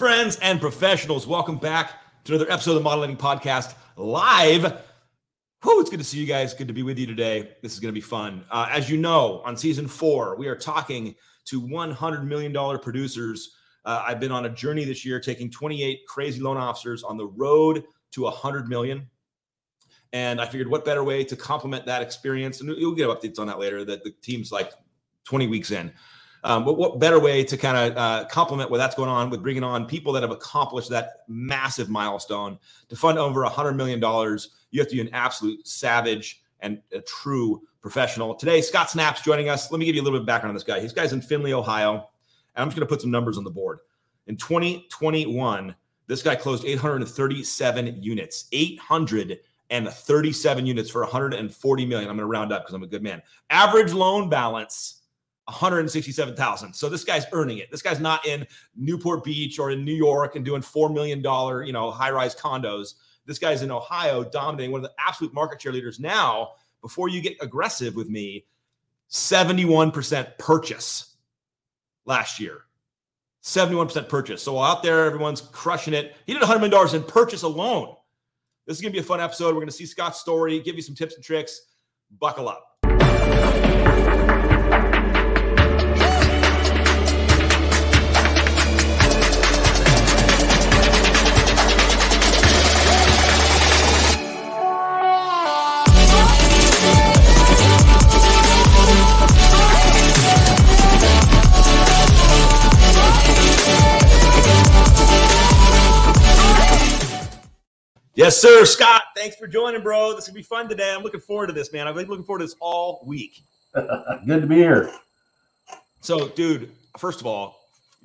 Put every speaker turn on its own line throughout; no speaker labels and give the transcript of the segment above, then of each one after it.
friends and professionals. Welcome back to another episode of the Model Lending Podcast live. Whew, it's good to see you guys. Good to be with you today. This is going to be fun. Uh, as you know, on season four, we are talking to $100 million producers. Uh, I've been on a journey this year, taking 28 crazy loan officers on the road to 100 million. And I figured, what better way to complement that experience? And you'll get updates on that later. That the team's like 20 weeks in. Um, but what better way to kind of uh, complement what that's going on with bringing on people that have accomplished that massive milestone to fund over $100 million? You have to be an absolute savage and a true professional. Today, Scott Snap's joining us. Let me give you a little bit of background on this guy. This guy's in Findlay, Ohio. And I'm just going to put some numbers on the board. In 2021, this guy closed 837 units, 837 units for 140 million. I'm going to round up because I'm a good man. Average loan balance 167,000. So this guy's earning it. This guy's not in Newport Beach or in New York and doing $4 million, you know, high-rise condos. This guy's in Ohio dominating one of the absolute market share leaders now. Before you get aggressive with me, 71% purchase last year. 71% purchase. So out there, everyone's crushing it. He did $100 million in purchase alone. This is going to be a fun episode. We're going to see Scott's story, give you some tips and tricks. Buckle up. Yes, sir. Scott, thanks for joining, bro. This will be fun today. I'm looking forward to this, man. I've been looking forward to this all week.
Good to be here.
So, dude, first of all,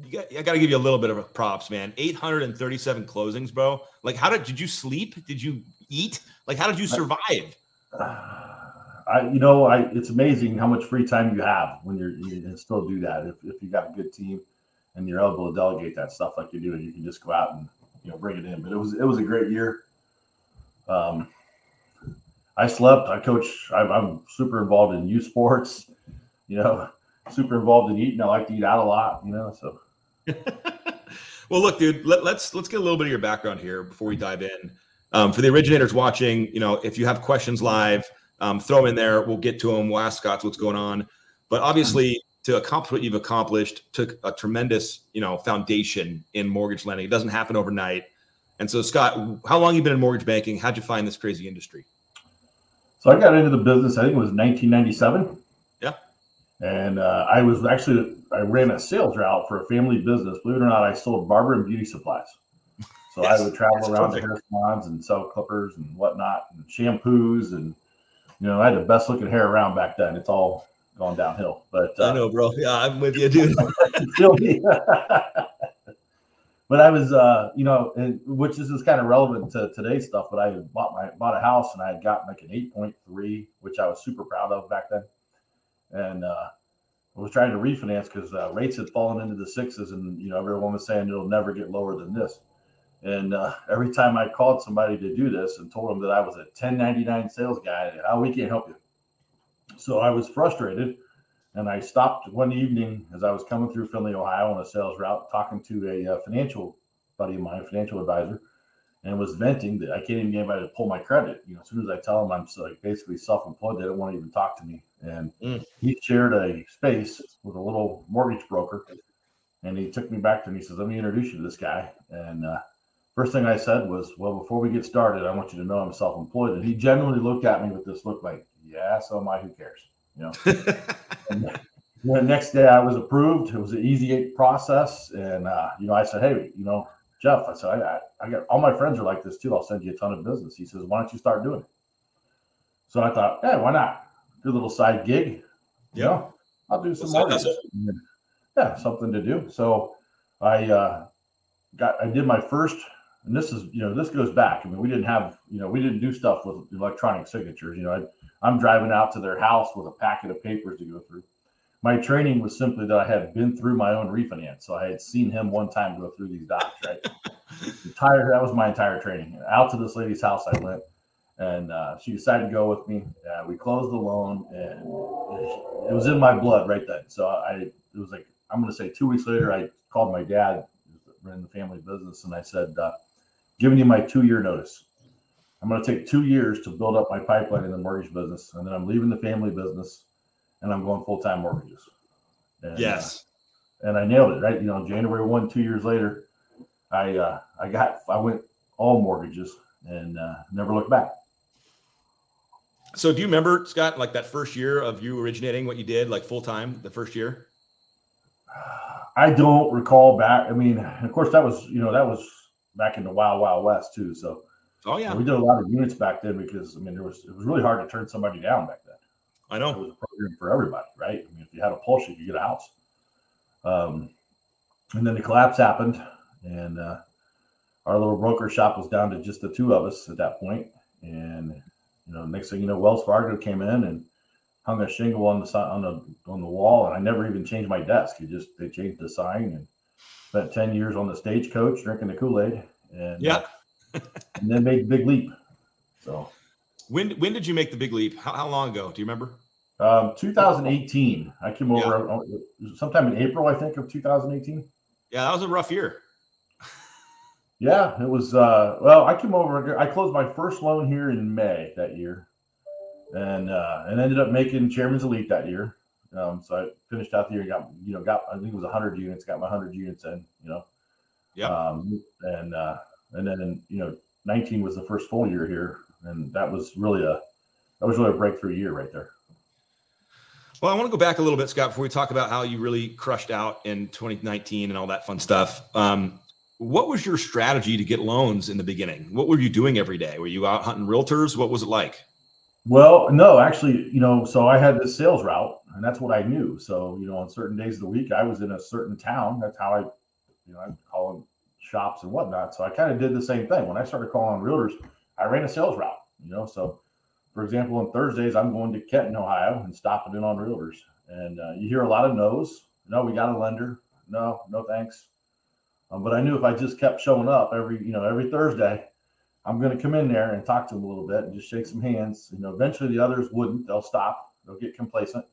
got, I got to give you a little bit of props, man. 837 closings, bro. Like, how did did you sleep? Did you eat? Like, how did you survive?
Uh, I, you know, I it's amazing how much free time you have when you're you can still do that. If, if you got a good team and you're able to delegate that stuff like you do, and you can just go out and you know bring it in. But it was it was a great year. Um, I slept. I coach. I'm, I'm super involved in youth sports. You know, super involved in eating. I like to eat out a lot. You know, so.
well, look, dude. Let, us let's, let's get a little bit of your background here before we dive in. Um, for the originators watching, you know, if you have questions live, um, throw them in there. We'll get to them. We'll ask Scott what's going on. But obviously, to accomplish what you've accomplished took a tremendous, you know, foundation in mortgage lending. It doesn't happen overnight. And so, Scott, how long you been in mortgage banking? How'd you find this crazy industry?
So I got into the business. I think it was 1997.
Yeah.
And uh, I was actually I ran a sales route for a family business. Believe it or not, I sold barber and beauty supplies. So yes, I would travel around perfect. the hair salons and sell clippers and whatnot, and shampoos, and you know I had the best looking hair around back then. It's all gone downhill. But
uh, I know, bro. Yeah, I'm with you, dude.
but I was, uh, you know, and, which is, is kind of relevant to today's stuff. But I bought my bought a house and I had gotten like an eight point three, which I was super proud of back then, and uh, I was trying to refinance because uh, rates had fallen into the sixes, and you know everyone was saying it'll never get lower than this. And uh, every time I called somebody to do this and told them that I was a 1099 sales guy, oh, we can't help you. So I was frustrated and I stopped one evening as I was coming through Findlay, Ohio on a sales route, talking to a, uh, financial buddy of mine, financial advisor, and was venting that I can't even get anybody to pull my credit. You know, as soon as I tell them I'm like basically self-employed, they don't want to even talk to me. And mm. he shared a space with a little mortgage broker, and he took me back to me. He says, "Let me introduce you to this guy." And uh, first thing I said was, "Well, before we get started, I want you to know I'm self-employed." And he genuinely looked at me with this look like, "Yeah, so am I. Who cares?" You know. the next day I was approved. It was an easy process, and uh, you know I said, hey, you know, Jeff, I said I, I got all my friends are like this too. I'll send you a ton of business. He says, why don't you start doing it? So I thought, hey, why not do a little side gig? Yeah, you know, I'll do some more. Yeah, something to do. So I uh, got I did my first, and this is you know this goes back. I mean, we didn't have you know we didn't do stuff with electronic signatures. You know, I I'm driving out to their house with a packet of papers to go through. My training was simply that I had been through my own refinance. So I had seen him one time go through these docs, right? entire, that was my entire training. Out to this lady's house I went, and uh, she decided to go with me. Uh, we closed the loan, and it was in my blood right then. So I, it was like, I'm going to say two weeks later, I called my dad, ran the family business, and I said, uh, "Giving you my two-year notice. I'm going to take two years to build up my pipeline in the mortgage business, and then I'm leaving the family business, and I'm going full-time mortgages." And,
yes.
Uh, and I nailed it. Right, you know, January one, two years later, I uh, I got I went all mortgages and uh, never looked back.
So do you remember Scott, like that first year of you originating what you did, like full time, the first year?
I don't recall back. I mean, of course, that was you know that was back in the wild wild west too. So,
oh yeah,
we did a lot of units back then because I mean there was it was really hard to turn somebody down back then.
I know
it was a program for everybody, right? I mean, if you had a pulse, you could get a house. Um, and then the collapse happened, and uh, our little broker shop was down to just the two of us at that point. and you know, next thing you know, Wells Fargo came in and hung a shingle on the on the on the wall, and I never even changed my desk. You just they changed the sign and spent ten years on the stagecoach drinking the Kool Aid, and
yeah,
uh, and then made the big leap. So,
when when did you make the big leap? How, how long ago? Do you remember?
Um, 2018. I came over yeah. Uh, sometime in April, I think, of 2018.
Yeah, that was a rough year.
Yeah, it was. Uh, well, I came over. I closed my first loan here in May that year, and uh, and ended up making Chairman's Elite that year. Um, so I finished out the year. Got you know got I think it was 100 units. Got my 100 units in. You know.
Yeah.
Um, and uh, and then you know 19 was the first full year here, and that was really a that was really a breakthrough year right there.
Well, I want to go back a little bit, Scott, before we talk about how you really crushed out in 2019 and all that fun stuff. Um, what was your strategy to get loans in the beginning? What were you doing every day? Were you out hunting realtors? What was it like?
Well, no, actually, you know, so I had this sales route and that's what I knew. So, you know, on certain days of the week, I was in a certain town. That's how I, you know, I'd call them shops and whatnot. So I kind of did the same thing. When I started calling on realtors, I ran a sales route, you know. So, for example, on Thursdays, I'm going to Kenton, Ohio and stopping in on realtors. And uh, you hear a lot of no's. No, we got a lender. No, no thanks. Um, but I knew if I just kept showing up every, you know, every Thursday, I'm going to come in there and talk to them a little bit and just shake some hands. You know, eventually the others wouldn't. They'll stop. They'll get complacent,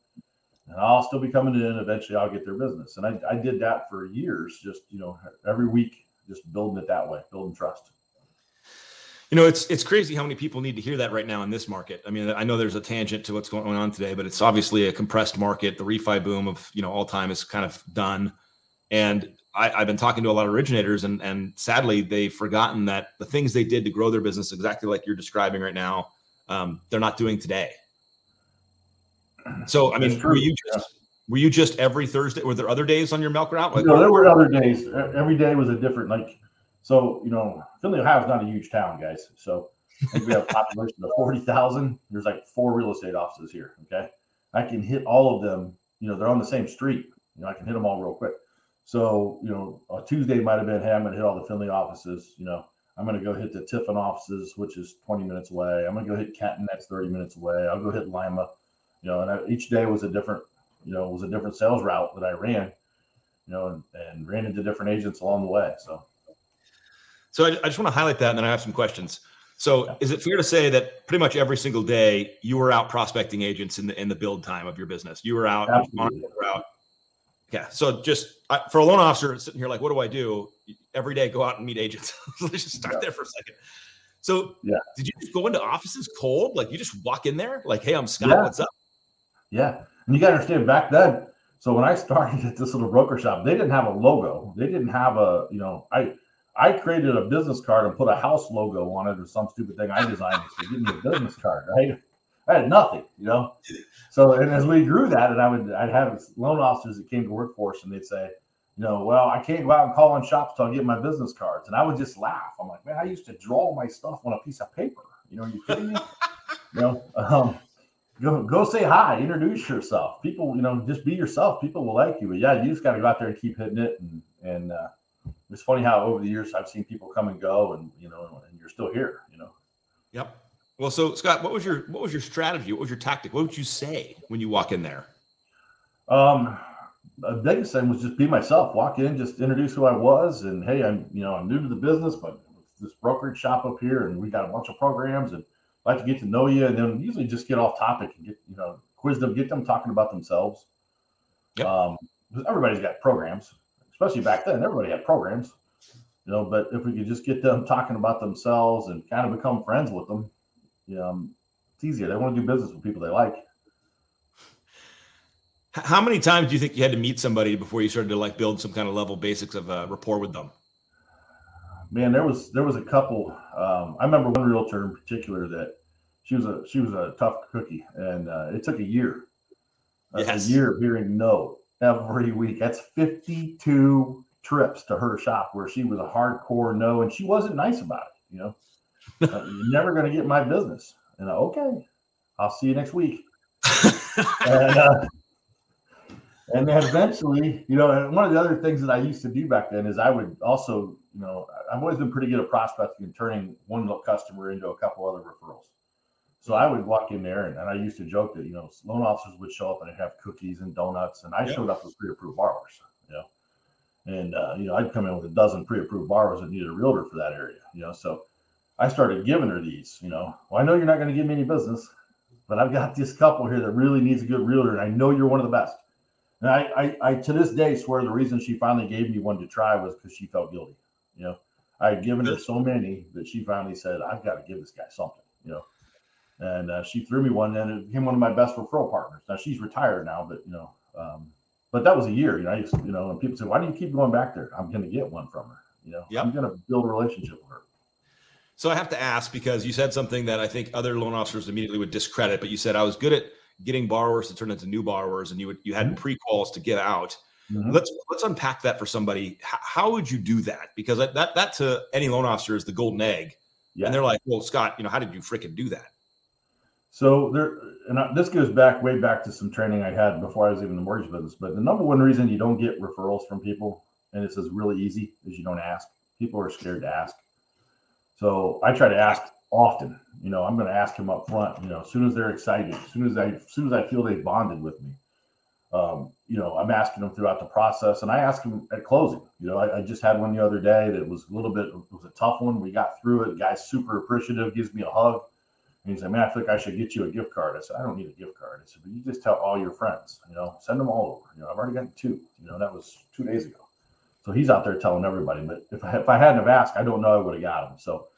and I'll still be coming in. Eventually, I'll get their business. And I, I did that for years. Just you know, every week, just building it that way, building trust.
You know, it's it's crazy how many people need to hear that right now in this market. I mean, I know there's a tangent to what's going on today, but it's obviously a compressed market. The refi boom of you know all time is kind of done, and I, have been talking to a lot of originators, and and sadly, they've forgotten that the things they did to grow their business, exactly like you're describing right now, um, they're not doing today. So, I mean, were you just. Were you just every Thursday? Were there other days on your milk route?
Like, no, there were other days. Every day was a different. Like, so you know, Findlay, Ohio is not a huge town, guys. So we have a population of forty thousand. There's like four real estate offices here. Okay, I can hit all of them. You know, they're on the same street. You know, I can hit them all real quick. So, you know, a Tuesday might have been, hey, I'm to hit all the Findlay offices. You know, I'm going to go hit the Tiffin offices, which is 20 minutes away. I'm going to go hit Kenton, that's 30 minutes away. I'll go hit Lima. You know, and I, each day was a different, you know, it was a different sales route that I ran, you know, and, and ran into different agents along the way. So,
so I, I just want to highlight that, and then I have some questions. So, is it fair to say that pretty much every single day you were out prospecting agents in the in the build time of your business? You were out Absolutely. route yeah. So just uh, for a loan officer sitting here, like, what do I do? Every day, go out and meet agents. Let's just start yeah. there for a second. So, yeah. did you just go into offices cold? Like, you just walk in there, like, hey, I'm Scott. Yeah. What's up?
Yeah. And you got to understand back then. So when I started at this little broker shop, they didn't have a logo. They didn't have a, you know, I I created a business card and put a house logo on it or some stupid thing I designed. So give me a business card, right? I had nothing, you know. So, and as we grew that, and I would, I'd have loan officers that came to work for us, and they'd say, you know, well, I can't go out and call on shops till I get my business cards, and I would just laugh. I'm like, man, I used to draw my stuff on a piece of paper. You know, are you kidding me? you know, um, go go say hi, introduce yourself. People, you know, just be yourself. People will like you. But yeah, you just got to go out there and keep hitting it. And and uh, it's funny how over the years I've seen people come and go, and you know, and you're still here. You know.
Yep. Well, so Scott, what was your what was your strategy? What was your tactic? What would you say when you walk in there?
Um, the biggest thing was just be myself. Walk in, just introduce who I was, and hey, I'm you know I'm new to the business, but this brokerage shop up here, and we got a bunch of programs, and like to get to know you, and then usually just get off topic and get you know quiz them, get them talking about themselves. Yep. Um, everybody's got programs, especially back then. Everybody had programs. you know. But if we could just get them talking about themselves and kind of become friends with them, you know, it's easier. They want to do business with people they like.
How many times do you think you had to meet somebody before you started to like build some kind of level basics of uh, rapport with them?
Man, there was there was a couple. Um, I remember one realtor in particular that she was a she was a tough cookie, and uh, it took a year, yes. a year of hearing no every week. That's fifty two trips to her shop where she was a hardcore no, and she wasn't nice about it. You know, uh, you're never going to get my business. And uh, okay, I'll see you next week. and, uh, and then eventually, you know, one of the other things that I used to do back then is I would also, you know, I've always been pretty good at prospecting and turning one customer into a couple other referrals. So I would walk in there and, and I used to joke that, you know, loan officers would show up and have cookies and donuts. And I yeah. showed up with pre approved borrowers, you know, and, uh, you know, I'd come in with a dozen pre approved borrowers that needed a realtor for that area, you know. So I started giving her these, you know, well, I know you're not going to give me any business, but I've got this couple here that really needs a good realtor. And I know you're one of the best. And I, I, I, to this day swear the reason she finally gave me one to try was because she felt guilty. You know, I had given her so many that she finally said, "I've got to give this guy something." You know, and uh, she threw me one, and it became one of my best referral partners. Now she's retired now, but you know, um, but that was a year. You know, I used you know, and people say, "Why do you keep going back there?" I'm going to get one from her. You know, yep. I'm going to build a relationship with her.
So I have to ask because you said something that I think other loan officers immediately would discredit, but you said I was good at getting borrowers to turn into new borrowers, and you would, you had mm-hmm. pre-calls to get out. Mm-hmm. Let's let's unpack that for somebody. How, how, would you do that? Because that that to any loan officer is the golden egg, yeah. and they're like, "Well, Scott, you know, how did you freaking do that?"
So there, and I, this goes back way back to some training I had before I was even in the mortgage business. But the number one reason you don't get referrals from people, and it's as really easy, is you don't ask. People are scared to ask. So I try to ask often. You know, I'm going to ask them up front. You know, as soon as they're excited, as soon as I, as soon as I feel they've bonded with me, um, you know, I'm asking them throughout the process, and I ask them at closing. You know, I, I, just had one the other day that was a little bit, it was a tough one. We got through it. The guy's super appreciative, gives me a hug. And he's like, man, I feel like I should get you a gift card. I said, I don't need a gift card. I said, but you just tell all your friends, you know, send them all over. You know, I've already gotten two. You know, that was two days ago. So he's out there telling everybody. But if I, if I hadn't have asked, I don't know I would have got them. So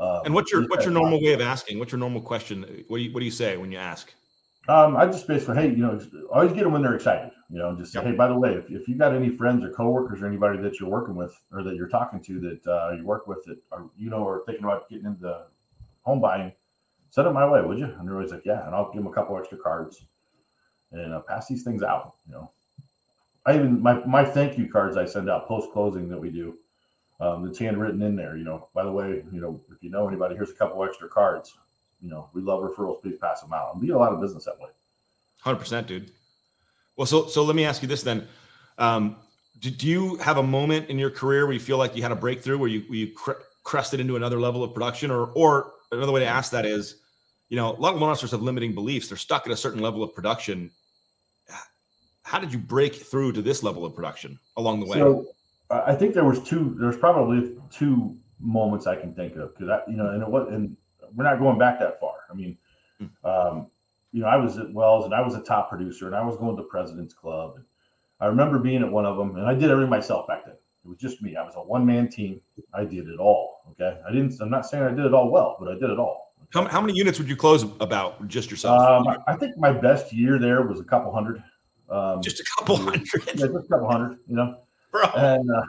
um, and what's your what's your normal way of asking? What's your normal question? What do you what do you say when you ask?
Um, I just basically, hey, you know, always get them when they're excited. You know, just say, yep. hey, by the way, if, if you got any friends or coworkers or anybody that you're working with or that you're talking to that uh, you work with that are you know are thinking about getting into home buying, send them my way, would you? And they're always like, yeah, and I'll give them a couple extra cards and uh, pass these things out. You know, I even my my thank you cards I send out post closing that we do um, it's handwritten in there. You know, by the way, you know, if you know anybody, here's a couple extra cards. You know, we love referrals. Please pass them out. And we get a lot of business that way.
Hundred percent, dude. Well, so so let me ask you this then. Um, do, do, you have a moment in your career where you feel like you had a breakthrough, where you where you cre- crested into another level of production, or or another way to ask that is, you know, a lot of monsters have limiting beliefs. They're stuck at a certain level of production. How did you break through to this level of production along the way?
So, I think there was two. There's probably two moments I can think of because I, you know, and it was, and we're not going back that far. I mean, hmm. um, you know, I was at Wells and I was a top producer and I was going to President's Club. And I remember being at one of them and I did everything myself back then. It was just me. I was a one man team. I did it all. Okay. I didn't, I'm not saying I did it all well, but I did it all.
How, how many units would you close about just yourself?
Um, I think my best year there was a couple hundred.
Um, just a couple hundred.
Yeah, just a couple hundred, you know bro. And uh,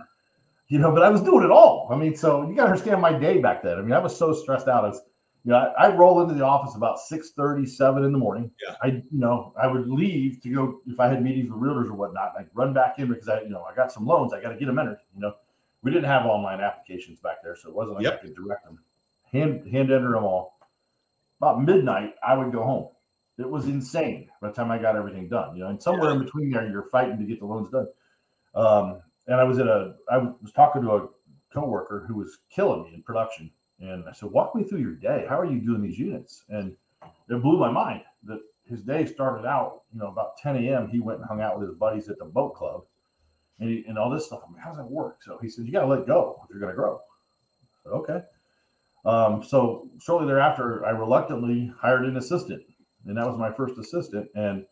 you know, but I was doing it all. I mean, so you got to understand my day back then. I mean, I was so stressed out. As you know, I, I roll into the office about 6 37 in the morning. Yeah. I, you know, I would leave to go if I had meetings with realtors or whatnot. I'd run back in because I, you know, I got some loans. I got to get them entered. You know, we didn't have online applications back there, so it wasn't like yep. I could direct them. Hand hand enter them all. About midnight, I would go home. It was insane by the time I got everything done. You know, and somewhere yeah. in between there, you're fighting to get the loans done. Um, and I was at a I was talking to a coworker who was killing me in production, and I said, "Walk me through your day. How are you doing these units?" And it blew my mind that his day started out, you know, about 10 a.m. He went and hung out with his buddies at the boat club, and, he, and all this stuff. I mean, how does that work? So he said, "You got to let go if you're going to grow." Said, okay. Um, so shortly thereafter, I reluctantly hired an assistant, and that was my first assistant, and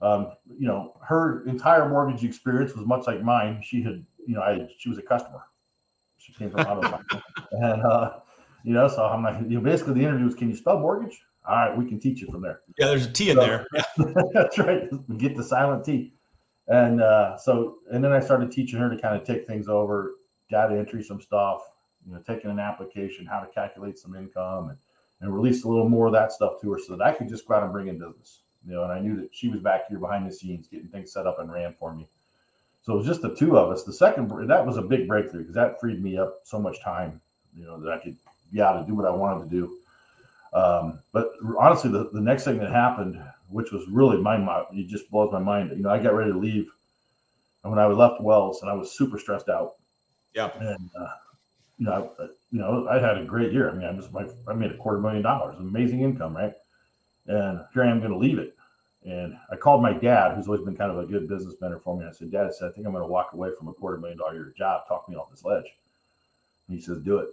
um, you know, her entire mortgage experience was much like mine. She had, you know, I she was a customer. She came from auto and uh, you know, so I'm like, you know, basically the interview was, can you spell mortgage? All right, we can teach you from there.
Yeah, there's a T in so, there.
that's right. Get the silent T. And uh, so, and then I started teaching her to kind of take things over, data entry, some stuff, you know, taking an application, how to calculate some income, and, and release a little more of that stuff to her so that I could just go out and bring in business. You know, and I knew that she was back here behind the scenes getting things set up and ran for me. So it was just the two of us. The second that was a big breakthrough because that freed me up so much time, you know, that I could able to do what I wanted to do. Um, but honestly, the, the next thing that happened, which was really my mind, it just blows my mind. You know, I got ready to leave, and when I left Wells, and I was super stressed out.
Yeah.
And uh, you know, I, you know, I had a great year. I mean, I just my, I made a quarter million dollars, amazing income, right? And here I am going to leave it. And I called my dad, who's always been kind of a good business mentor for me. I said, Dad, I said, I think I'm going to walk away from a quarter million dollar year job. Talk me off this ledge. And he says, Do it.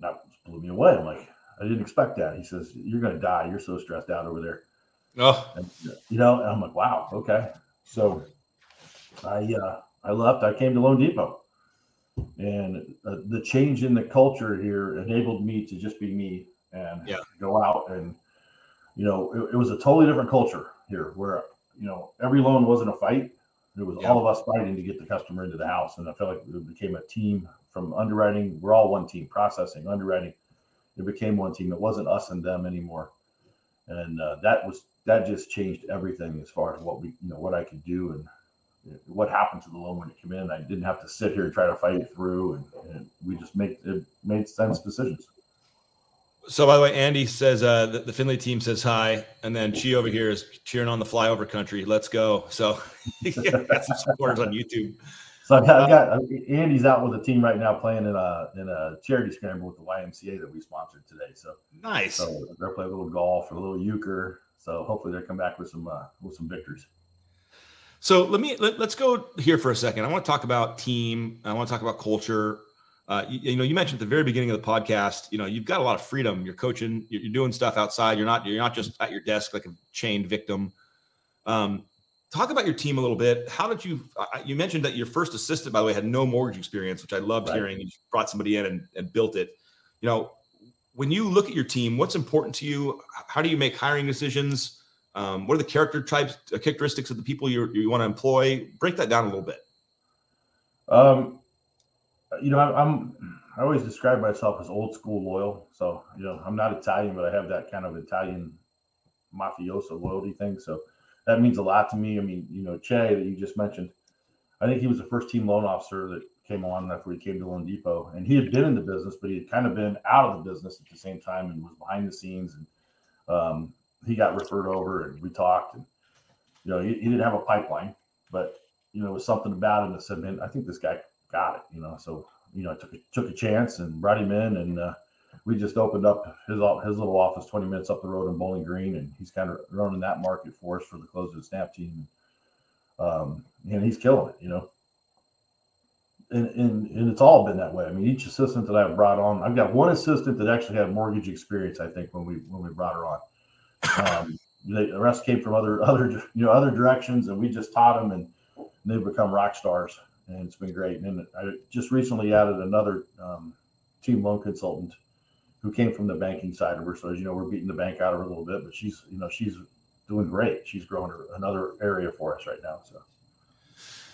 That blew me away. I'm like, I didn't expect that. He says, You're going to die. You're so stressed out over there.
Oh,
and, you know, and I'm like, Wow, okay. So I, uh, I left. I came to Lone loanDepot, and uh, the change in the culture here enabled me to just be me and
yeah.
go out and you know, it, it, was a totally different culture here where, you know, every loan wasn't a fight. It was yeah. all of us fighting to get the customer into the house. And I felt like it became a team from underwriting. We're all one team, processing, underwriting. It became one team. It wasn't us and them anymore. And uh, that was, that just changed everything as far as what we, you know, what I could do and what happened to the loan when it came in. I didn't have to sit here and try to fight it through. And, and we just make it made sense decisions.
So, by the way, Andy says uh, the, the Findlay team says hi, and then Chi over here is cheering on the flyover country. Let's go! So, got some supporters on YouTube.
So I got, I got uh, Andy's out with a team right now playing in a in a charity scramble with the YMCA that we sponsored today. So
nice.
So they're playing a little golf, a little euchre. So hopefully they'll come back with some uh, with some victories.
So let me let, us go here for a second. I want to talk about team. I want to talk about culture. Uh, you, you, know, you mentioned at the very beginning of the podcast, you know, you've got a lot of freedom. You're coaching, you're, you're, doing stuff outside. You're not, you're not just at your desk like a chained victim. Um, talk about your team a little bit. How did you? You mentioned that your first assistant, by the way, had no mortgage experience, which I loved right. hearing. You brought somebody in and, and built it. You know, when you look at your team, what's important to you? How do you make hiring decisions? Um, what are the character types, uh, characteristics of the people you you want to employ? Break that down a little bit.
Um, you know, I, I'm I always describe myself as old school loyal. So, you know, I'm not Italian, but I have that kind of Italian mafioso loyalty thing. So that means a lot to me. I mean, you know, Che that you just mentioned, I think he was the first team loan officer that came on after he came to loanDepot. And he had been in the business, but he had kind of been out of the business at the same time and was behind the scenes. And um, he got referred over and we talked. And, you know, he, he didn't have a pipeline, but, you know, it was something about him that said, man, I think this guy got it, you know. So you know, I took a, took a chance and brought him in, and uh, we just opened up his his little office 20 minutes up the road in Bowling Green, and he's kind of running that market for us for the close of the snap team. Um, and he's killing it, you know. And, and and it's all been that way. I mean, each assistant that I've brought on, I've got one assistant that actually had mortgage experience. I think when we when we brought her on, um, the rest came from other other you know other directions, and we just taught them, and they've become rock stars and it's been great. And I just recently added another um, team loan consultant who came from the banking side of her. So as you know, we're beating the bank out of her a little bit, but she's you know she's doing great. She's growing another area for us right now. So.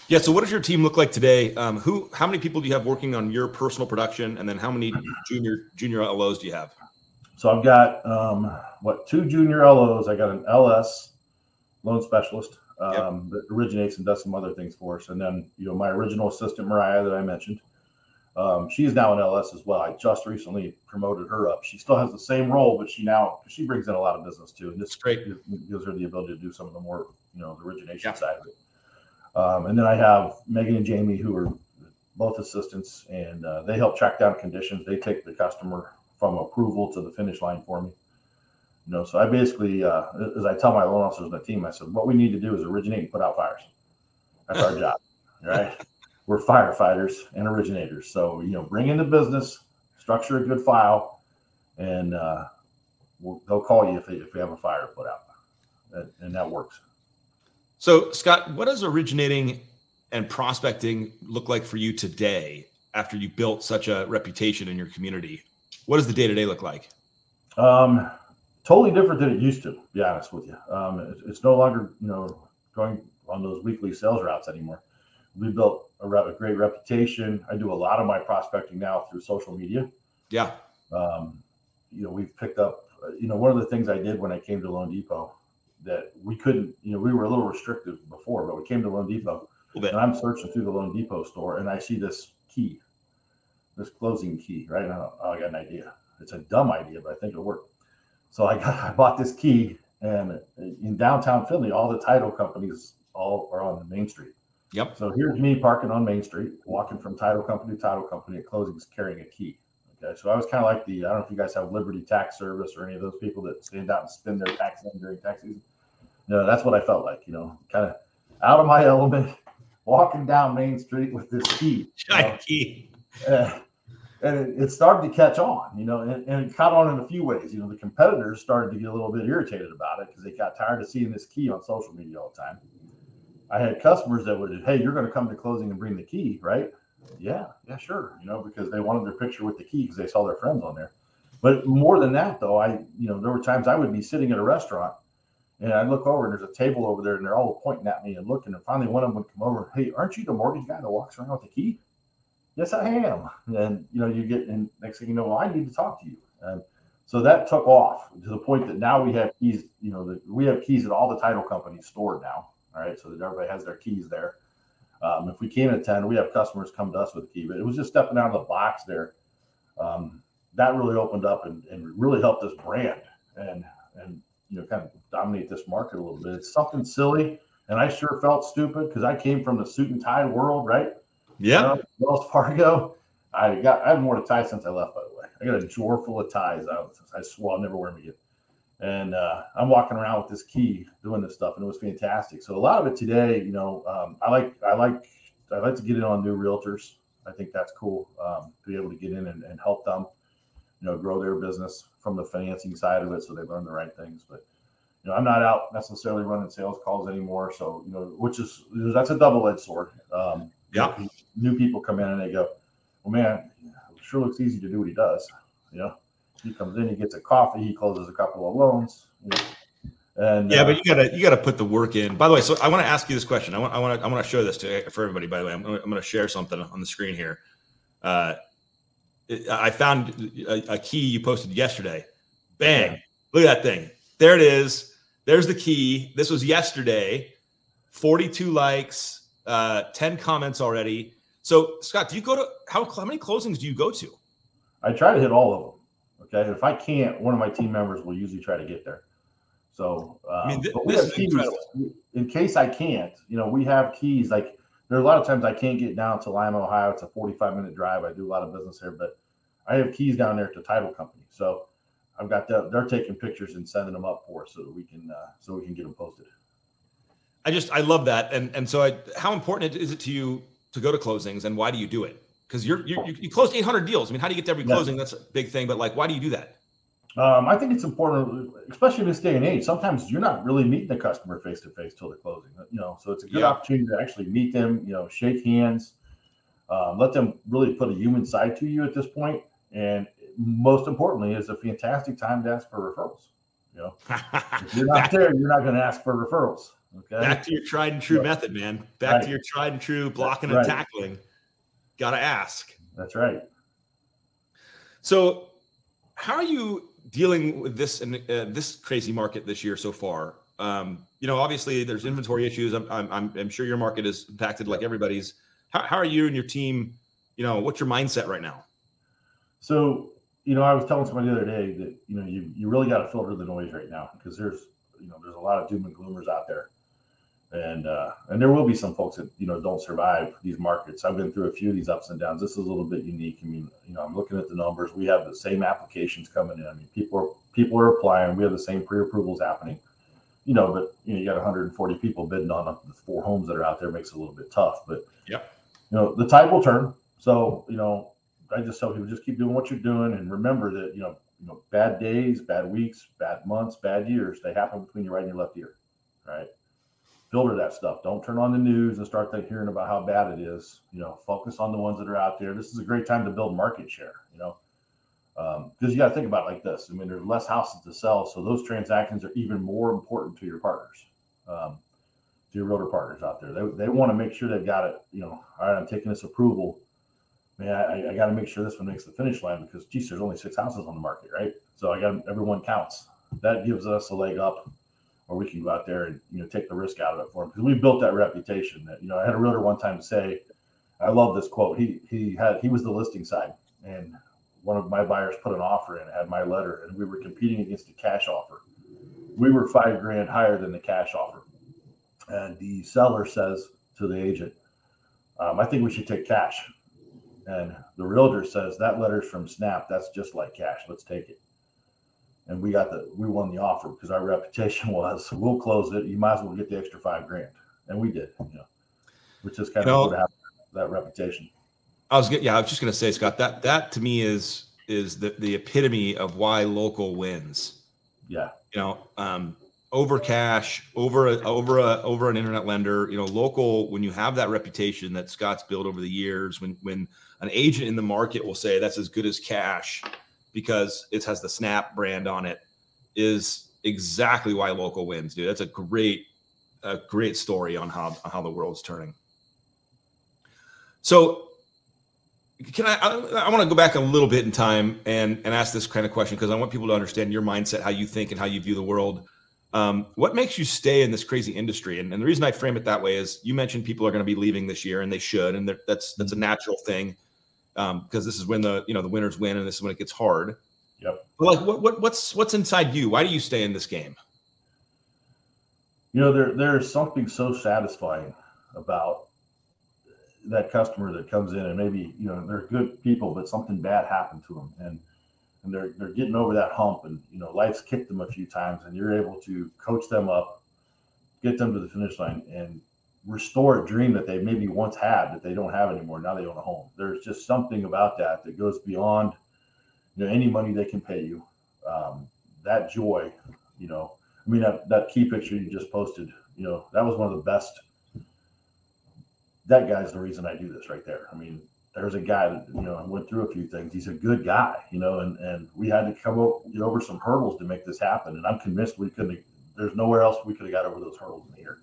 Yeah. So, what does your team look like today? Um, who, how many people do you have working on your personal production, and then how many junior junior LOs do you have?
So, I've got um, what two junior LOs. I got an LS loan specialist um, yep. that originates and does some other things for us. And then, you know, my original assistant, Mariah, that I mentioned, um, she's now in LS as well. I just recently promoted her up. She still has the same role, but she now she brings in a lot of business too, and this
great
gives her the ability to do some of the more, you know, the origination yep. side of it. Um, and then I have Megan and Jamie, who are both assistants, and uh, they help track down conditions. They take the customer from approval to the finish line for me. You know, so I basically, uh, as I tell my loan officers on the team, I said, what we need to do is originate and put out fires. That's our job, right? We're firefighters and originators. So, you know, bring in the business, structure a good file, and uh, we'll, they'll call you if, they, if we have a fire put out. And, and that works.
So, Scott, what does originating and prospecting look like for you today? after you built such a reputation in your community? What does the day to day look like?
Um, totally different than it used to. Be honest with you, um, it, it's no longer you know going on those weekly sales routes anymore. We built a, a, great reputation. I do a lot of my prospecting now through social media.
Yeah.
Um, you know, we've picked up. You know, one of the things I did when I came to loanDepot that we couldn't. You know, we were a little restrictive before, but we came to loanDepot, and I'm searching through the loanDepot store, and I see this key, this closing key. Right now, oh, I got an idea. It's a dumb idea, but I think it'll work. So I got, I bought this key, and in downtown Findlay, all the title companies all are on the main street.
Yep.
So here's me parking on Main Street, walking from title company to title company at closings, carrying a key. Okay, so I was kind of like the I don't know if you guys have Liberty Tax Service or any of those people that stand out and spend their tax in during tax season. No, that's what I felt like. You know, kind of out of my element, walking down Main Street with this key.
Giant key.
Uh, and it, it, started to catch on, you know, and, and, it caught on in a few ways. You know, the competitors started to get a little bit irritated about it because they got tired of seeing this key on social media all the time. I had customers that would, hey, you're going to come to closing and bring the key, right? Yeah, yeah, sure. You know, because they wanted their picture with the key because they saw their friends on there. But more than that, though, I, you know, there were times I would be sitting at a restaurant and I'd look over and there's a table over there and they're all pointing at me and looking. And finally, one of them would come over, hey, aren't you the mortgage guy that walks around with the key? yes, I am. And you know, you get and next thing you know, well, I need to talk to you. And so that took off to the point that now we have keys. You know, we have keys at all the title companies stored now. All right, so that everybody has their keys there. Um, if we can't attend, we have customers come to us with a key. But it was just stepping out of the box there. Um, that really opened up and, and really helped this brand and and you know kind of dominate this market a little bit. It's something silly, and I sure felt stupid because I came from the suit and tie world, right?
Yeah.
Uh, Wells Fargo. I got I haven't worn a tie since I left, by the way. I got a drawer full of ties. I, I swore I'll never wear them again. And uh, I'm walking around with this key doing this stuff, and it was fantastic. So a lot of it today, you know, um, I like I like I like to get in on new realtors. I think that's cool um, to be able to get in and, and help them, you know, grow their business from the financing side of it, so they learn the right things. But you know, I'm not out necessarily running sales calls anymore. So, you know, which is that's a double edged sword. Um,
yeah.
New people come in and they go, well, man, it sure looks easy to do what he does. You know, he comes in, he gets a coffee, he closes a couple of loans. And
yeah, uh, but you gotta you gotta put the work in. By the way, so I want to ask you this question. I want I want to I want to show this to for everybody. By the way, I'm gonna, I'm going to share something on the screen here. Uh, I found a, a, key you posted yesterday. Bang! Yeah. Look at that thing. There it is. There's the key. This was yesterday. 42 likes uh, 10 comments already. So, Scott, do you go to how, how many closings do you go to?
I try to hit all of them. Okay. If I can't, one of my team members will usually try to get there. So, uh, I mean, th- this keys, in case I can't, you know, we have keys. Like there are a lot of times I can't get down to Lima, Ohio. It's a 45 minute drive. I do a lot of business here, but I have keys down there to title company. So I've got that. They're taking pictures and sending them up for us so that we can, uh, so we can get them posted.
I just I love that, and and so I, how important is it to you to go to closings, and why do you do it? Because you're, you're you closed 800 deals. I mean, how do you get to every closing? That's a big thing, but like, why do you do that?
Um, I think it's important, especially in this day and age. Sometimes you're not really meeting the customer face to face till the closing. You know, so it's a good yeah. opportunity to actually meet them. You know, shake hands, um, let them really put a human side to you at this point, and most importantly, is a fantastic time to ask for referrals. You know, if you're not there, you're not going to ask for referrals. Okay.
Back to your tried and true method, man. Back right. to your tried and true blocking and tackling. Got to ask.
That's right.
So, how are you dealing with this and uh, this crazy market this year so far? Um, you know, obviously there's inventory issues. I'm, I'm, I'm sure your market is impacted like everybody's. How, how are you and your team? You know, what's your mindset right now?
So, you know, I was telling somebody the other day that you know you you really got to filter the noise right now because there's you know there's a lot of doom and gloomers out there and uh, and there will be some folks that you know don't survive these markets. I've been through a few of these ups and downs. This is a little bit unique. I mean, you know, I'm looking at the numbers. We have the same applications coming in. I mean, people are people are applying. We have the same pre-approvals happening. You know, but you know, you got 140 people bidding on the four homes that are out there makes it a little bit tough. But
yeah,
you know, the tide will turn. So you know, I just tell people just keep doing what you're doing and remember that you know, you know, bad days, bad weeks, bad months, bad years they happen between your right and your left ear, right? Filter that stuff. Don't turn on the news and start hearing about how bad it is. You know, focus on the ones that are out there. This is a great time to build market share. You know, because um, you got to think about it like this. I mean, there's less houses to sell, so those transactions are even more important to your partners, um, to your realtor partners out there. They, they want to make sure they've got it. You know, all right, I'm taking this approval. Man, I, I got to make sure this one makes the finish line because, geez, there's only six houses on the market, right? So I got everyone counts. That gives us a leg up, or we can go out there and you know take the risk out of it for them because we built that reputation. That you know, I had a realtor one time say, I love this quote. He he had he was the listing side, and one of my buyers put an offer in, had my letter, and we were competing against a cash offer. We were five grand higher than the cash offer. And the seller says to the agent, um, I think we should take cash. And the realtor says, That letter's from Snap. That's just like cash. Let's take it. And we got the, we won the offer because our reputation was, we'll close it. You might as well get the extra five grand. And we did, you know, which is kind you of know, that reputation.
I was yeah, I was just gonna say, Scott, that that to me is is the the epitome of why local wins.
Yeah.
You know, um, over cash, over a, over a over an internet lender. You know, local when you have that reputation that Scott's built over the years, when when an agent in the market will say that's as good as cash because it has the Snap brand on it, is exactly why local wins, dude. That's a great a great story on how on how the world's turning. So can I, I, I want to go back a little bit in time and and ask this kind of question because I want people to understand your mindset, how you think, and how you view the world. Um, what makes you stay in this crazy industry? And, and, the reason I frame it that way is you mentioned people are going to be leaving this year, and they should, and that's that's a natural thing because um, this is when the you know the winners win, and this is when it gets hard.
Yep.
But like, what, what what's what's inside you? Why do you stay in this game?
You know, there there's something so satisfying about that customer that comes in and maybe you know they're good people, but something bad happened to them, and and they're they're getting over that hump, and you know life's kicked them a few times, and you're able to coach them up, get them to the finish line, and restore a dream that they maybe once had that they don't have anymore. Now they own a home. There's just something about that that goes beyond you know any money they can pay you. Um, that joy, you know. I mean that that key picture you just posted, you know, that was one of the best that guy's the reason I do this right there. I mean, there's a guy that you know I went through a few things. He's a good guy, you know, and and we had to come up, get over some hurdles to make this happen. And I'm convinced we couldn't. There's nowhere else we could have got over those hurdles in here.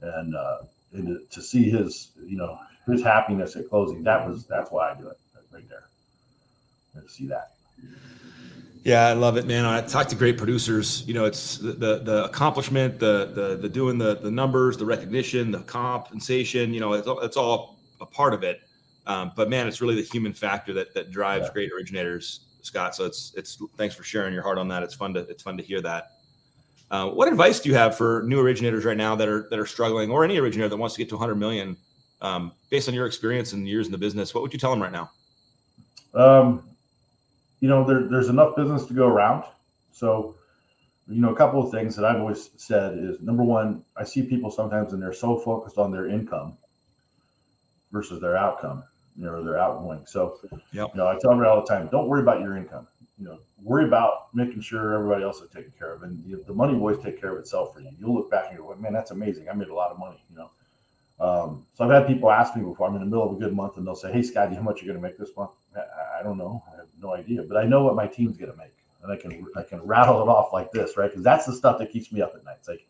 And uh, and to, see his, you know, his happiness at closing, that was that's why I do it right there. And to see that.
Yeah, I love it, man. I talk to great producers. You know, it's the the, the accomplishment, the, the the doing the the numbers, the recognition, the compensation. You know, it's all, it's all a part of it. Um, but man, it's really the human factor that that drives yeah. great originators, Scott. So it's it's thanks for sharing your heart on that. It's fun to it's fun to hear that. Uh, what advice do you have for new originators right now that are that are struggling, or any originator that wants to get to 100 million? Um, based on your experience and years in the business, what would you tell them right now?
Um, you know, there, there's enough business to go around. So, you know, a couple of things that I've always said is number one, I see people sometimes and they're so focused on their income versus their outcome, you know, their outgoing. So, yep. you know, I tell them all the time, don't worry about your income. You know, worry about making sure everybody else is taken care of, and the, the money will always take care of itself for you. You'll look back and go, "Man, that's amazing! I made a lot of money." You know, um, so I've had people ask me before. I'm in the middle of a good month, and they'll say, "Hey, Scotty, how much are you going to make this month?" I, I don't know. I have no idea, but I know what my team's going to make, and I can I can rattle it off like this, right? Because that's the stuff that keeps me up at night. It's like,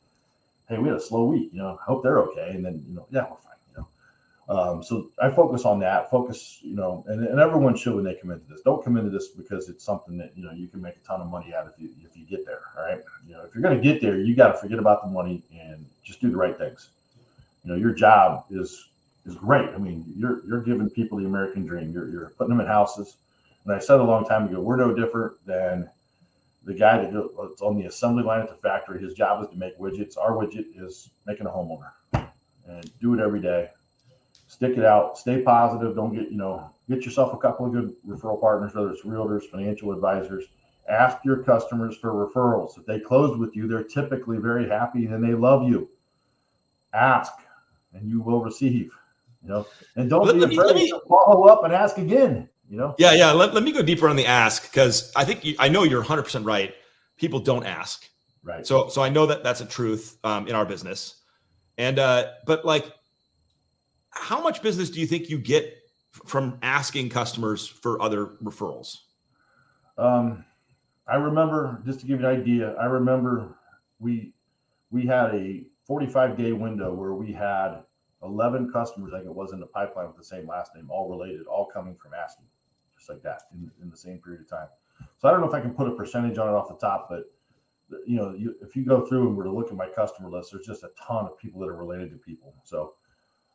hey, we had a slow week. You know, I hope they're okay, and then you know, yeah, we're fine. Um, so I focus on that. Focus, you know, and, and everyone should when they come into this. Don't come into this because it's something that you know you can make a ton of money out of if you if you get there. All right, you know, if you're going to get there, you got to forget about the money and just do the right things you know your job is is great. I mean, you're you're giving people the American dream. You're you're putting them in houses. And I said a long time ago, we're no different than the guy that goes on the assembly line at the factory. His job is to make widgets. Our widget is making a homeowner, and do it every day. Stick it out. Stay positive. Don't get you know get yourself a couple of good referral partners, whether it's realtors, financial advisors. Ask your customers for referrals. If they closed with you, they're typically very happy and they love you. Ask and you will receive. You know, and don't let, be afraid me, to follow up and ask again. You know.
Yeah, yeah. Let, let me go deeper on the ask because I think you, I know you're 100 percent right. People don't ask.
Right.
So so I know that that's a truth um, in our business. And uh, but like, how much business do you think you get from asking customers for other referrals?
Um, I remember just to give you an idea. I remember we we had a 45 day window where we had 11 customers, think it was in the pipeline with the same last name, all related, all coming from asking, just like that in, in the same period of time. So I don't know if I can put a percentage on it off the top, but you know, you, if you go through and were to look at my customer list, there's just a ton of people that are related to people. So,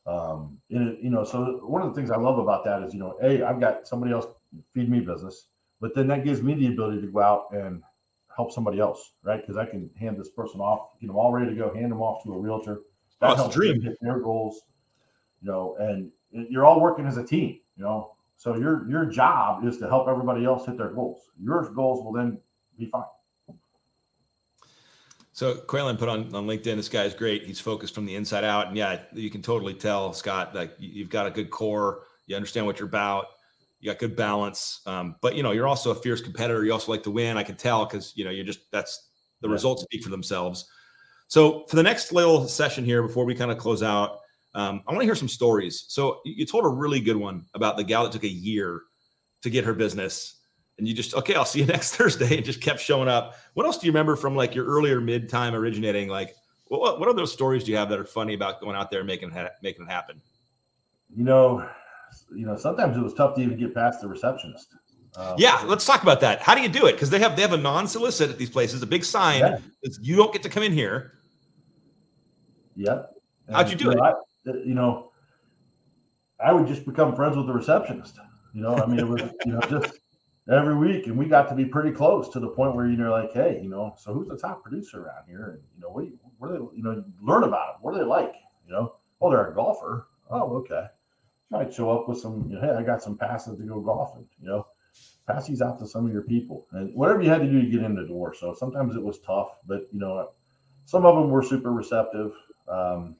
um, it, you know, so one of the things I love about that is, you know, a I've got somebody else feed me business, but then that gives me the ability to go out and help somebody else, right? Because I can hand this person off, get them all ready to go, hand them off to a realtor.
That oh, dream.
hit their goals, you know, and you're all working as a team, you know. So your your job is to help everybody else hit their goals. Your goals will then be fine.
So Quaylen put on, on LinkedIn, this guy is great. He's focused from the inside out. And yeah, you can totally tell, Scott, like you've got a good core. You understand what you're about. You got good balance. Um, but you know, you're also a fierce competitor. You also like to win. I can tell because you know, you're just that's the yeah. results speak for themselves. So for the next little session here, before we kind of close out, um, I want to hear some stories. So you told a really good one about the gal that took a year to get her business and you just okay i'll see you next thursday and just kept showing up. What else do you remember from like your earlier mid time originating? Like what, what are those stories do you have that are funny about going out there and making it making it happen?
You know you know sometimes it was tough to even get past the receptionist.
Um, yeah let's talk about that. How do you do it? Because they have they have a non-solicit at these places a big sign yeah. you don't get to come in here.
Yep.
And, how'd you do
you
it?
Know, I, you know i would just become friends with the receptionist. You know i mean it was you know just every week, and we got to be pretty close to the point where you're like, hey, you know, so who's the top producer around here? And you know, what, you, what they, you know, learn about them. What are they like? You know, oh, they're a golfer. Oh, okay. Might show up with some, you know, hey, I got some passes to go golfing. You know, pass these out to some of your people, and whatever you had to do to get in the door. So sometimes it was tough, but you know, some of them were super receptive. Um,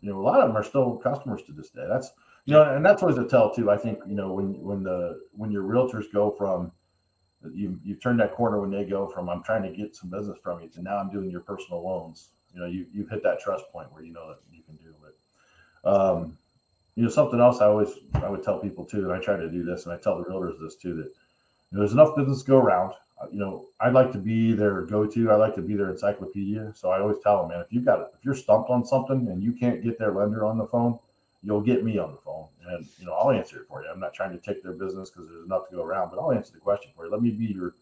you know, a lot of them are still customers to this day. That's you know, and that's always a tell too. I think you know when when the when your realtors go from you you turn that corner when they go from I'm trying to get some business from you to now I'm doing your personal loans. You know, you you've hit that trust point where you know that you can do it. Um, you know, something else I always I would tell people too, and I try to do this, and I tell the realtors this too, that you know, there's enough business to go around. Uh, you know, I'd like to be their go-to. I like to be their encyclopedia. So I always tell them, man, if you've got if you're stumped on something and you can't get their lender on the phone, you'll get me on the phone and you know I'll answer it for you. I'm not trying to take their business because there's enough to go around, but I'll answer the question for you. Let me be your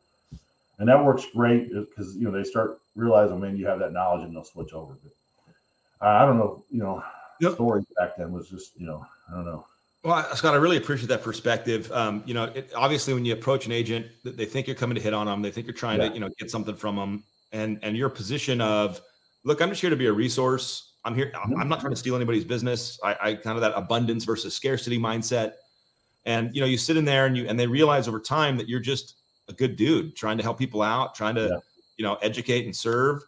and that works great because you know they start realizing man you have that knowledge and they'll switch over. But I don't know, you know, yep. story back then was just you know I don't know.
Well, Scott, I really appreciate that perspective. Um, you know, it, obviously, when you approach an agent, they think you're coming to hit on them. They think you're trying yeah. to, you know, get something from them, and and your position of, look, I'm just here to be a resource. I'm here. I'm not trying to steal anybody's business. I, I kind of that abundance versus scarcity mindset. And you know, you sit in there and you and they realize over time that you're just a good dude trying to help people out, trying to, yeah. you know, educate and serve.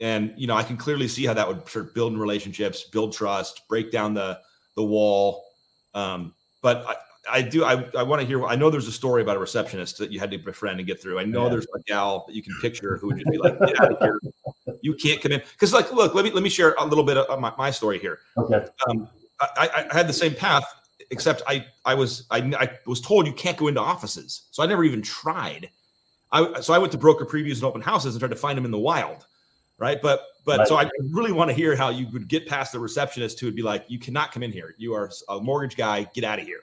And you know, I can clearly see how that would sort of build relationships, build trust, break down the the wall. Um, but I, I do. I, I want to hear. I know there's a story about a receptionist that you had to befriend and get through. I know yeah. there's a gal that you can picture who would just be like, "Get out of here! You can't come in." Because, like, look, let me let me share a little bit of my, my story here.
Okay.
Um, I, I had the same path, except I I was I, I was told you can't go into offices, so I never even tried. I so I went to broker previews and open houses and tried to find them in the wild, right? But but right. so I really want to hear how you would get past the receptionist who would be like, "You cannot come in here. You are a mortgage guy. Get out of here."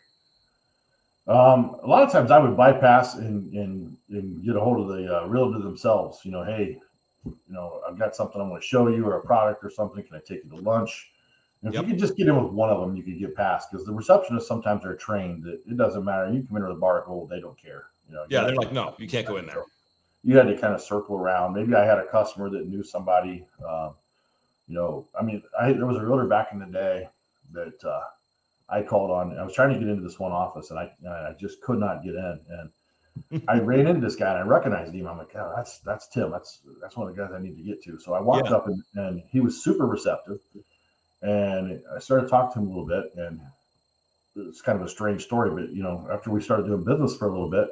Um, a lot of times I would bypass and, and, and get a hold of the uh, realtor themselves. You know, hey, you know, I've got something I want to show you or a product or something. Can I take you to lunch? And if yep. you could just get in with one of them, you could get past because the receptionists sometimes are trained that it doesn't matter. You come into the bar gold, they don't care. You know,
yeah, they're like, no, you can't go in there.
You had to kind of circle around. Maybe I had a customer that knew somebody. Uh, you know, I mean, I there was a realtor back in the day that uh, I called on. I was trying to get into this one office, and I I just could not get in. And I ran into this guy, and I recognized him. I'm like, oh, that's that's Tim. That's that's one of the guys I need to get to. So I walked yeah. up, and, and he was super receptive. And I started talking to him a little bit, and it's kind of a strange story. But you know, after we started doing business for a little bit,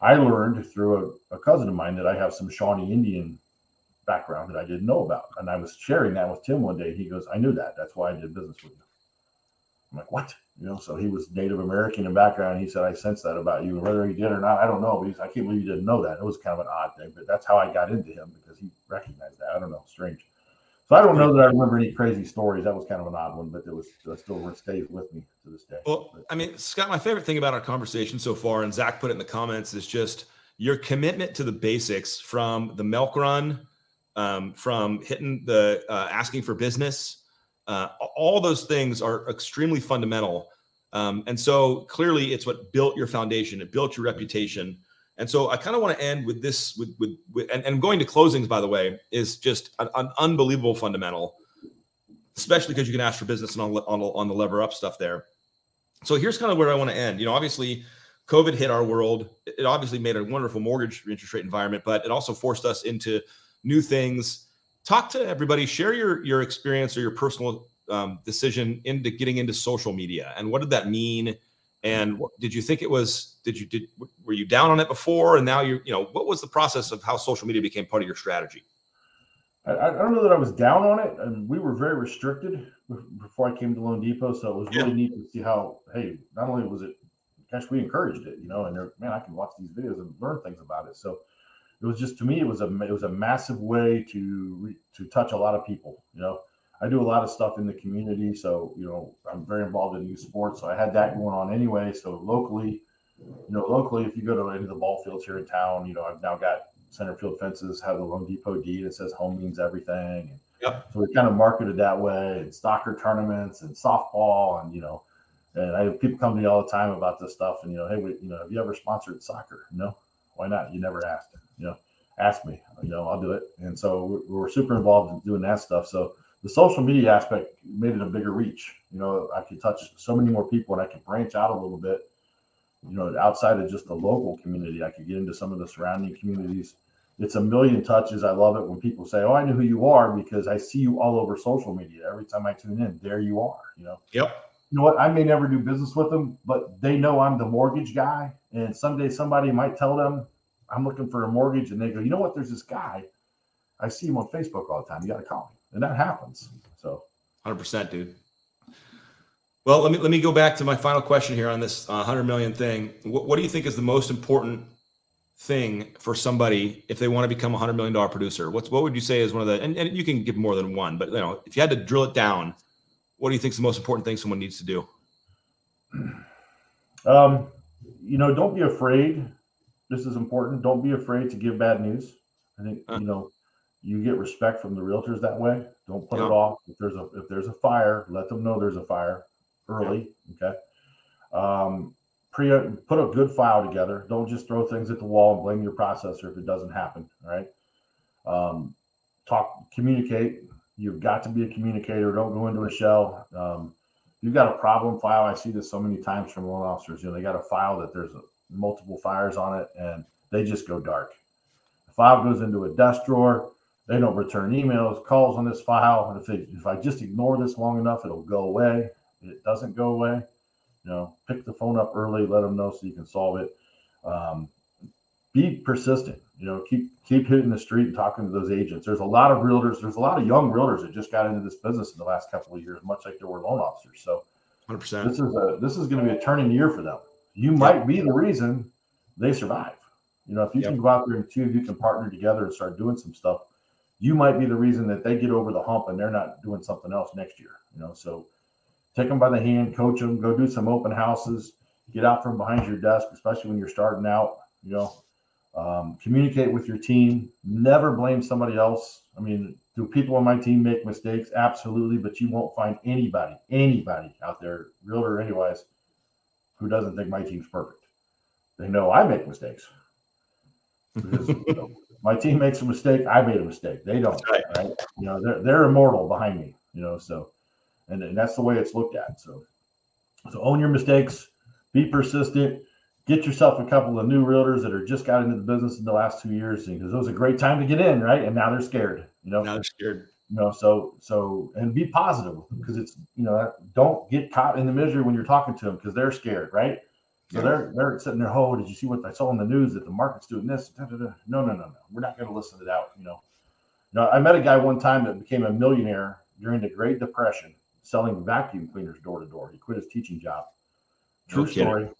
I learned through a, a cousin of mine that I have some Shawnee Indian background that I didn't know about. And I was sharing that with Tim one day. He goes, I knew that. That's why I did business with you. I'm like, what? You know, so he was Native American in background. He said, I sensed that about you. Whether he did or not, I don't know. But I can't believe you didn't know that. It was kind of an odd thing, but that's how I got into him because he recognized that. I don't know. Strange. So I don't know that I remember any crazy stories. That was kind of an odd one, but it was still stays with me to this day.
Well, I mean, Scott, my favorite thing about our conversation so far, and Zach put it in the comments, is just your commitment to the basics from the milk run, um, from hitting the uh, asking for business. Uh, all those things are extremely fundamental. Um, and so clearly it's what built your foundation, it built your reputation. And so I kind of want to end with this, with with, with and, and, going to closings, by the way, is just an, an unbelievable fundamental, especially because you can ask for business and on, on, on the lever up stuff there. So here's kind of where I want to end. You know, obviously, COVID hit our world. It obviously made a wonderful mortgage interest rate environment, but it also forced us into new things. Talk to everybody. Share your your experience or your personal um, decision into getting into social media, and what did that mean? And what, did you think it was? Did you did were you down on it before, and now you're you know what was the process of how social media became part of your strategy?
I, I don't know that I was down on it, and we were very restricted before I came to loanDepot, so it was really yeah. neat to see how. Hey, not only was it, gosh, we encouraged it, you know, and man, I can watch these videos and learn things about it. So it was just to me, it was a it was a massive way to to touch a lot of people, you know I do a lot of stuff in the community. So, you know, I'm very involved in youth sports. So I had that going on anyway. So locally, you know, locally, if you go to any of the ball fields here in town, you know, I've now got center field fences, have the loanDepot deed that says home means everything. Yep. So we kind of marketed that way and soccer tournaments and softball and, you know, and I have people come to me all the time about this stuff. And, you know, hey, we, you know, have you ever sponsored soccer? No, why not? You never asked, you know, ask me, you know, I'll do it. And so we're, we're super involved in doing that stuff. So, the social media aspect made it a bigger reach. You know, I could touch so many more people and I could branch out a little bit, you know, outside of just the local community. I could get into some of the surrounding communities. It's a million touches. I love it when people say, Oh, I know who you are because I see you all over social media. Every time I tune in, there you are, you know.
Yep.
You know what? I may never do business with them, but they know I'm the mortgage guy. And someday somebody might tell them I'm looking for a mortgage, and they go, you know what? There's this guy. I see him on Facebook all the time. You got to call me and that happens. So,
hundred percent, dude. Well, let me let me go back to my final question here on this uh, hundred million thing. What, what do you think is the most important thing for somebody if they want to become a hundred million dollar producer? What's what would you say is one of the and, and you can give more than one, but you know, if you had to drill it down, what do you think is the most important thing someone needs to do?
Um, you know, don't be afraid. This is important. Don't be afraid to give bad news. I think you know you get respect from the realtors that way. Don't put it off. If there's a if there's a fire, let them know there's a fire early. Okay. Um, pre put a good file together. Don't just throw things at the wall and blame your processor if it doesn't happen. All right. Um, talk, communicate. You've got to be a communicator. Don't go into a shell. Um, you've got a problem file. I see this so many times from loan officers. You know, they got a file that there's a, multiple fires on it, and they just go dark. The file goes into a dust drawer they don't return emails, calls on this file. And if, they, if I just ignore this long enough, it'll go away. If it doesn't go away, you know, pick the phone up early, let them know so you can solve it. Um, be persistent. You know, keep keep hitting the street and talking to those agents. There's a lot of realtors. There's a lot of young realtors that just got into this business in the last couple of years, much like there were loan officers. So, 100%. This is a this is going to be a turning year for them. You might be the reason they survive. You know, if you yep. can go out there and two of you can partner together and start doing some stuff, you might be the reason that they get over the hump and they're not doing something else next year. You know, so take them by the hand, coach them, go do some open houses, get out from behind your desk, especially when you're starting out. You know, um, communicate with your team. Never blame somebody else. I mean, do people on my team make mistakes? Absolutely, but you won't find anybody, anybody out there, realtor anyways, who doesn't think my team's perfect. They know I make mistakes. Because, you know, my team makes a mistake, I made a mistake. They don't. Right. right. You know, they're they're immortal behind me. You know, so and, and that's the way it's looked at. So so own your mistakes, be persistent, get yourself a couple of new realtors that are just got into the business in the last two years because it was a great time to get in, right? And now they're scared. You know,
now they're scared.
You know, so so and be positive because it's you know don't get caught in the misery when you're talking to them because they're scared, right? So yeah. they're they're sitting there. Oh, did you see what I saw in the news that the market's doing this? Da, da, da. No, no, no, no. We're not going to listen to that. You know, You know, I met a guy one time that became a millionaire during the Great Depression selling vacuum cleaners door to door. He quit his teaching job. True
No
story.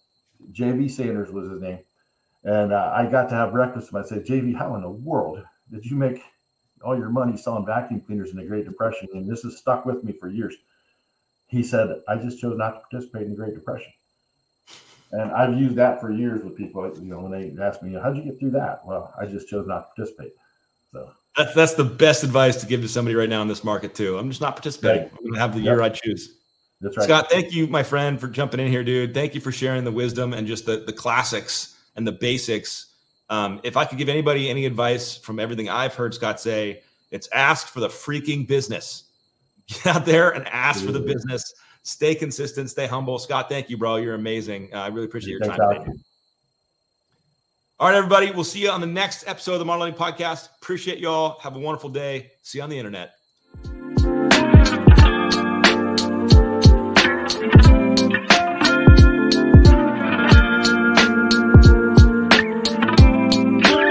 JV Sanders was his name. And uh, I got to have breakfast with him. I said, JV, how in the world did you make all your money selling vacuum cleaners in the Great Depression? And this has stuck with me for years. He said, I just chose not to participate in the Great Depression. And I've used that for years with people. You know, when they ask me, how'd you get through that? Well, I just chose not to participate. So
That's that's the best advice to give to somebody right now in this market too. I'm just not participating.
Right.
I'm gonna have the
Yep.
year I choose.
that's right.
Scott, thank you, my friend, for jumping in here, dude. Thank you for sharing the wisdom and just the, the classics and the basics. Um, if I could give anybody any advice from everything I've heard Scott say, it's ask for the freaking business. Get out there and ask for the business. Stay consistent, stay humble. Scott, thank you, bro. You're amazing. Uh, I really appreciate your
Thanks,
time. Today. All right, everybody. We'll see you on the next episode of the Modeling Podcast. Appreciate y'all. Have a wonderful day. See you on the internet.